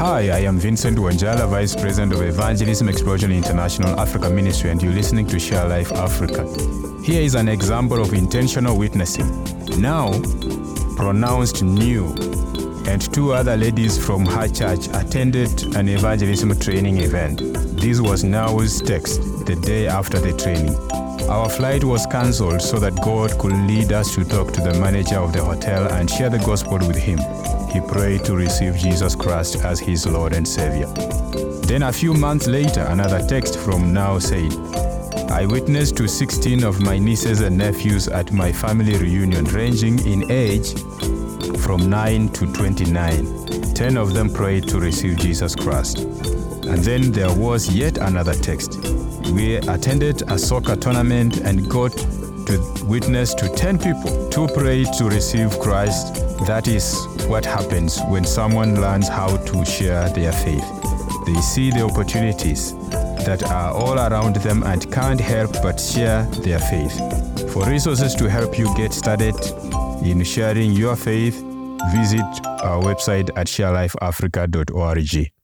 Hi, I am Vincent Wanjala, Vice President of Evangelism Explosion International Africa Ministry, and you're listening to Share Life Africa. Here is an example of intentional witnessing. Nou, pronounced new, and two other ladies from her church attended an evangelism training event. This was Nou's text the day after the training. Our flight was cancelled so that God could lead us to talk to the manager of the hotel and share the gospel with him. He prayed to receive Jesus Christ as his Lord and Savior. Then, a few months later, another text from Nou said, I witnessed to 16 of my nieces and nephews at my family reunion, ranging in age from 9 to 29. 10 of them prayed to receive Jesus Christ. And then there was yet another text. We attended a soccer tournament and got to witness to 10 people. to pray to receive Christ. That is what happens when someone learns how to share their faith. They see the opportunities that are all around them and can't help but share their faith. For resources to help you get started in sharing your faith, visit our website at sharelifeafrica.org.